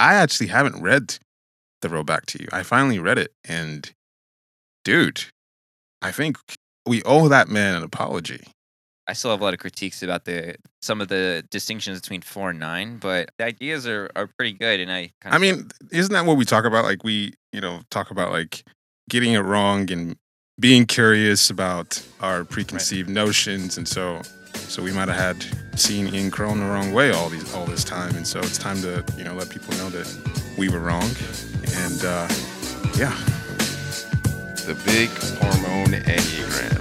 I actually haven't read The Road Back to You. I finally read it. And dude, I think we owe that man an apology. I still have a lot of critiques about the some of the distinctions between four and nine, but the ideas are, are pretty good. And I kind I mean, isn't that what we talk about? Like we, you know, talk about like getting it wrong and being curious about our preconceived notions, and so so we might have had seen Ian Cron the wrong way all these all this time, and so it's time to you know let people know that we were wrong, and uh, yeah, The big hormone enneagram.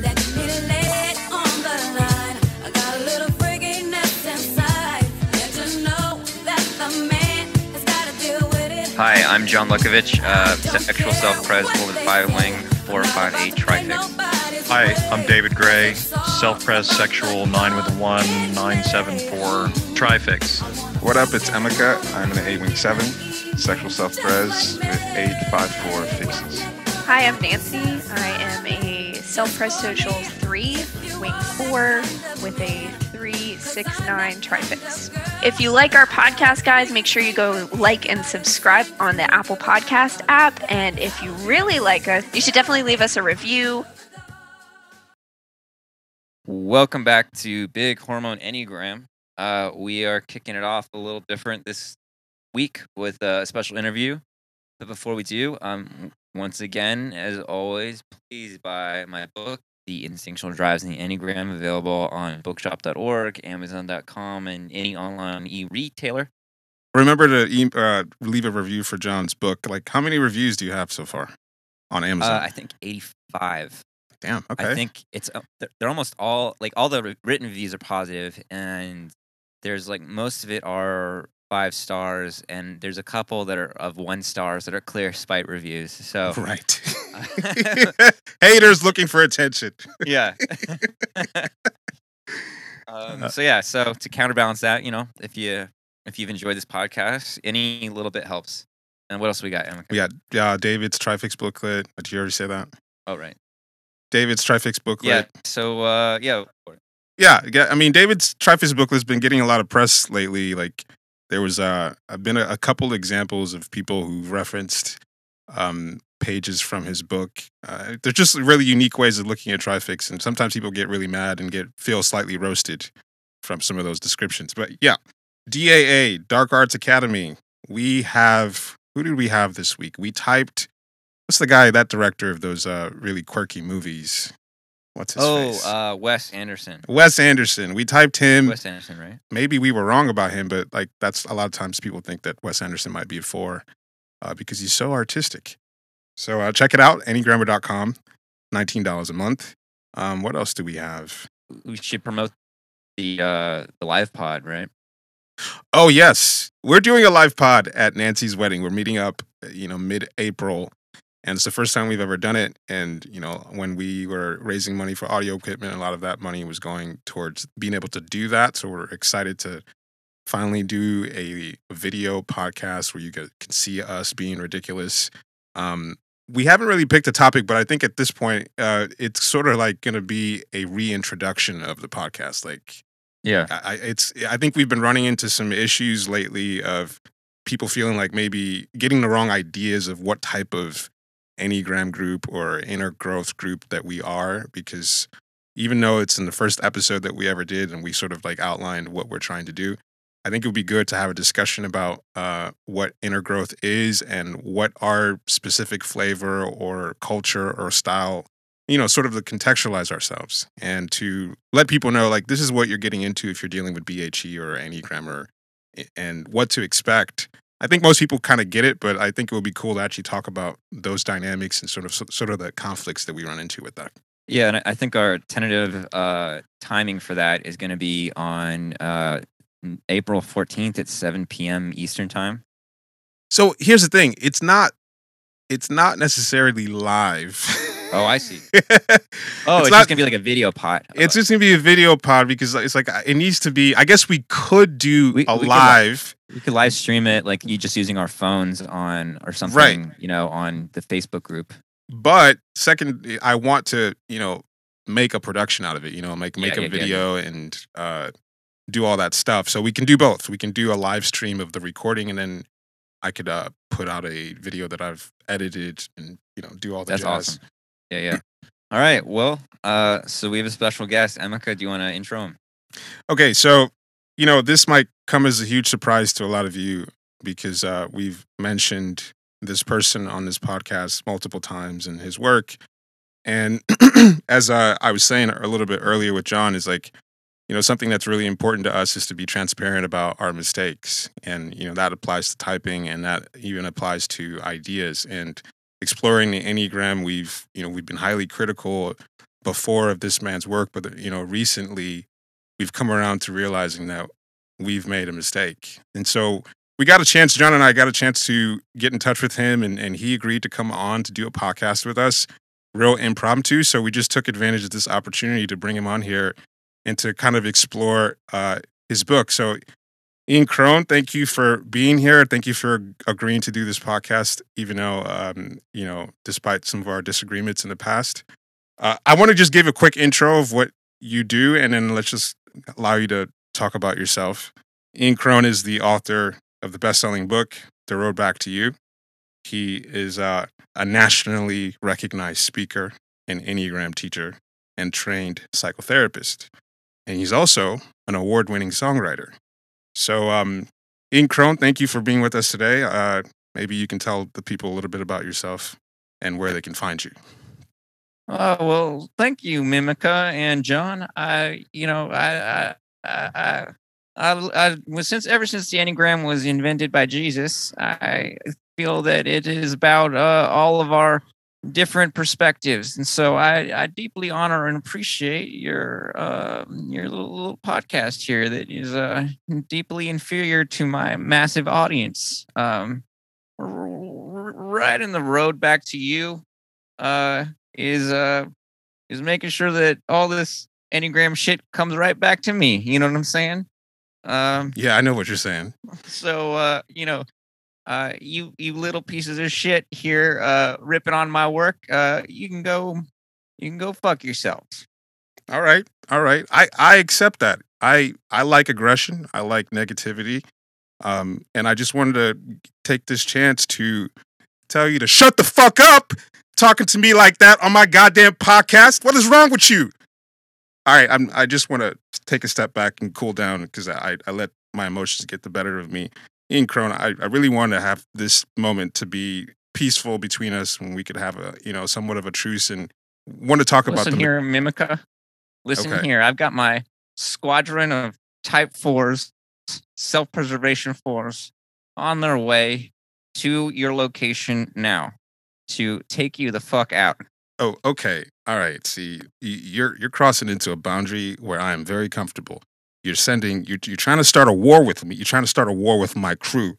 Let me lay it on the line. I got a little freakiness inside. Let you know that the man has got to deal with it. Hi, I'm John Lukovich, uh, sexual self-pres, over the five wing, four five eight trifix. Hi, I'm David Gray, self-pres sexual 9 with 1, 974, trifix. What up? It's Emeka. I'm an 8 wing 7, sexual self pres with 854 fixes. Hi, I'm Nancy. I am a self-pres social 3, wing 4, with a 369 trifix. If you like our podcast, guys, make sure you go like and subscribe on the Apple Podcast app. And if you really like us, you should definitely leave us a review. Welcome back to Big Hormone Enneagram. Uh, we are kicking it off a little different this week with a special interview. But before we do, um, once again, as always, please buy my book, The Instinctual Drives and the Enneagram, available on bookshop.org, amazon.com, and any online e-retailer. remember to e- uh, leave a review for John's book. Like, how many reviews do you have so far on Uh, Amazon? I think 85. Damn, okay. I think it's uh, they're, they're almost all like all the wri- written reviews are positive, and there's like most of it are five stars, and there's a couple that are of one stars that are clear spite reviews. So right. Haters looking for attention. yeah. um, so yeah, so to counterbalance that, you know, if you if you've enjoyed this podcast, any little bit helps. And what else we got? Emma? We got uh, David's Trifix booklet. Did you already say that? Oh right. David's Trifix booklet. Yeah. So uh, yeah. yeah, yeah. I mean, David's Trifix booklet's been getting a lot of press lately. Like, there was uh, I've been a, a couple examples of people who've referenced um, pages from his book. Uh, they're just really unique ways of looking at Trifix, and sometimes people get really mad and get feel slightly roasted from some of those descriptions. But yeah, DAA Dark Arts Academy. We have who did we have this week? We typed. What's the guy that director of those uh, really quirky movies? What's his Oh, face? uh, Wes Anderson. Wes Anderson. We typed him. Wes Anderson, right? Maybe we were wrong about him, but like that's a lot of times people think that Wes Anderson might be a four uh, because he's so artistic. So uh, check it out, anygrammar.com, $19 a month. Um, what else do we have? we should promote the uh the live pod, right? Oh, yes. We're doing a live pod at Nancy's wedding. We're meeting up, you know, mid April. And it's the first time we've ever done it. And, you know, when we were raising money for audio equipment, a lot of that money was going towards being able to do that. So we're excited to finally do a video podcast where you can see us being ridiculous. Um, we haven't really picked a topic, but I think at this point, uh, it's sort of like going to be a reintroduction of the podcast. Like, Yeah. I, it's I think we've been running into some issues lately of people feeling like maybe getting the wrong ideas of what type of enneagram group or inner growth group that we are because even though it's in the first episode that we ever did and we sort of like outlined what we're trying to do i think it would be good to have a discussion about uh, what inner growth is and what our specific flavor or culture or style you know, sort of to contextualize ourselves and to let people know, like, this is what you're getting into if you're dealing with BHE or Enneagram or, and what to expect. I think most people kind of get it, but I think it would be cool to actually talk about those dynamics and sort of sort of the conflicts that we run into with that. Yeah, and I- think our tentative uh timing for that is going to be on uh April 14th at 7 p.m. Eastern time. So here's the thing: it's not, it's not necessarily live. Oh, I see. oh, Oh, it's, not- just going to be like a video pod. It's just gonna be a video pod because it's like it needs to be. I guess we could do We- a we could, live. we could live stream it like you just using our phones on or something, right. you know, on the Facebook group. But second, I want to, you know, make a production out of it. You know, make make Yeah, a yeah, yeah, video and uh, do all that stuff. So we can do both. We can do a live stream of the recording, and then I could uh, put out a video that I've edited and you know do all the That's jazz. awesome. Yeah, yeah. All right. Well, uh, so we have a special guest, Emeka. Do you want to intro him? Okay, so you know this might come as a huge surprise to a lot of you because uh, we've mentioned this person on this podcast multiple times and his work. And as uh, I was saying a little bit earlier with John, is like you know something that's really important to us is to be transparent about our mistakes, and you know that applies to typing, and that even applies to ideas and exploring the enneagram. We've you know we've been highly critical before of this man's work, but you know recently we've come around to realizing that we've made a mistake. And so we got a chance, John and I got a chance to get in touch with him, and, and he agreed to come on to do a podcast with us, real impromptu. So we just took advantage of this opportunity to bring him on here and to kind of explore uh, his book. So, Ian Cron, thank you for being here. Thank you for agreeing to do this podcast, even though, um, you know, despite some of our disagreements in the past. Uh, I want to just give a quick intro of what you do, and then let's just allow you to talk about yourself. Ian Cron is the author of the best-selling book, The Road Back to You. He is uh, a nationally recognized speaker, an Enneagram teacher, and trained psychotherapist. And he's also an award-winning songwriter. So, um, Ian Cron, thank you for being with us today. Uh, maybe you can tell the people a little bit about yourself and where they can find you. Uh, well, thank you, Mimica and John. I, you know, I, I, I, I, I, well, since ever since the Enneagram was invented by Jesus, I feel that it is about uh, all of our different perspectives, and so I, I deeply honor and appreciate your, uh, your little, little podcast here that is uh, deeply inferior to my massive audience. Um, r- r- right in the road back to you. Uh, is uh is making sure that all this enneagram shit comes right back to me you know what i'm saying um Yeah, I know what you're saying. so uh you know uh you you little pieces of shit here uh ripping on my work uh you can go you can go fuck yourselves All right. All right. I, I accept that. I I like aggression. I like negativity. Um, and I just wanted to take this chance to tell you to shut the fuck up talking to me like that on my goddamn podcast. What is wrong with you? All right, I'm I just want to take a step back and cool down because I, I let my emotions get the better of me. Ian Cron, I, I really wanted to have this moment to be peaceful between us when we could have a you know somewhat of a truce and want to talk about listen the here mimica listen Okay. here i've got my squadron of type fours self-preservation fours on their way to your location now to take you the fuck out Oh, okay. All right. See, you're you're crossing into a boundary where I am very comfortable. You're sending you're you're trying to start a war with me. You're trying to start a war with my crew.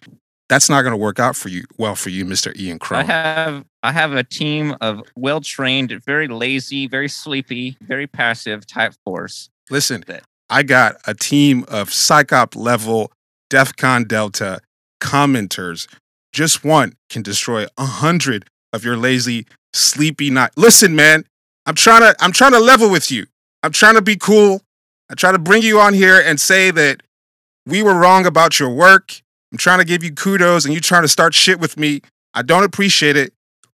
That's not going to work out for you. Well, for you, Mister Ian Crow. I have I have a team of well trained, very lazy, very sleepy, very passive type force. Listen, that- I got a team of psychop level DEFCON Delta commenters. Just one can destroy a hundred of your lazy, sleepy night. Listen, man, I'm trying to I'm trying to level with you. I'm trying to be cool. I try to bring you on here and say that we were wrong about your work. I'm trying to give you kudos and you trying to start shit with me. I don't appreciate it.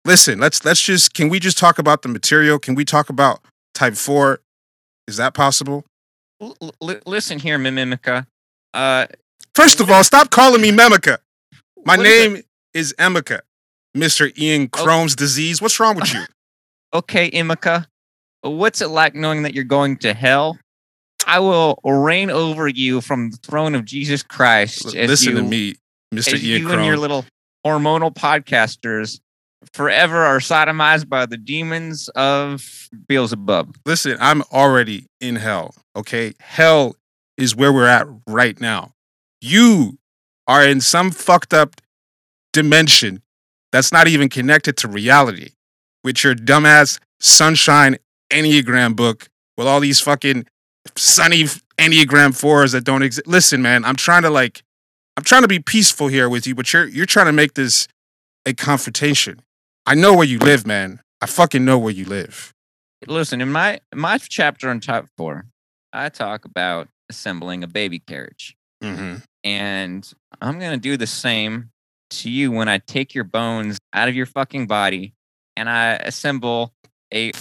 Listen, let's let's just can we just talk about the material? Can we talk about type 4? Is that possible? L- l- listen here, Mimica. Uh, First of all, stop calling me Memica. My is name is Emeka, Mr. Ian Crohn's disease. What's wrong with you? okay, Imica. What's it like knowing that you're going to hell? I will reign over you from the throne of Jesus Christ. Listen to me, Mr. Ian you and your little hormonal podcasters forever are sodomized by the demons of Beelzebub. Listen, I'm already in hell. Okay, hell is where we're at right now. You are in some fucked up dimension that's not even connected to reality with your dumbass sunshine enneagram book with all these fucking sunny enneagram fours that don't exist. Listen, man, I'm trying to like, I'm trying to be peaceful here with you, but you're you're trying to make this a confrontation. I know where you live, man. I fucking know where you live. Listen, in my my chapter on top four, I talk about assembling a baby carriage. hmm And I'm going to do the same to you when I take your bones out of your fucking body and I assemble a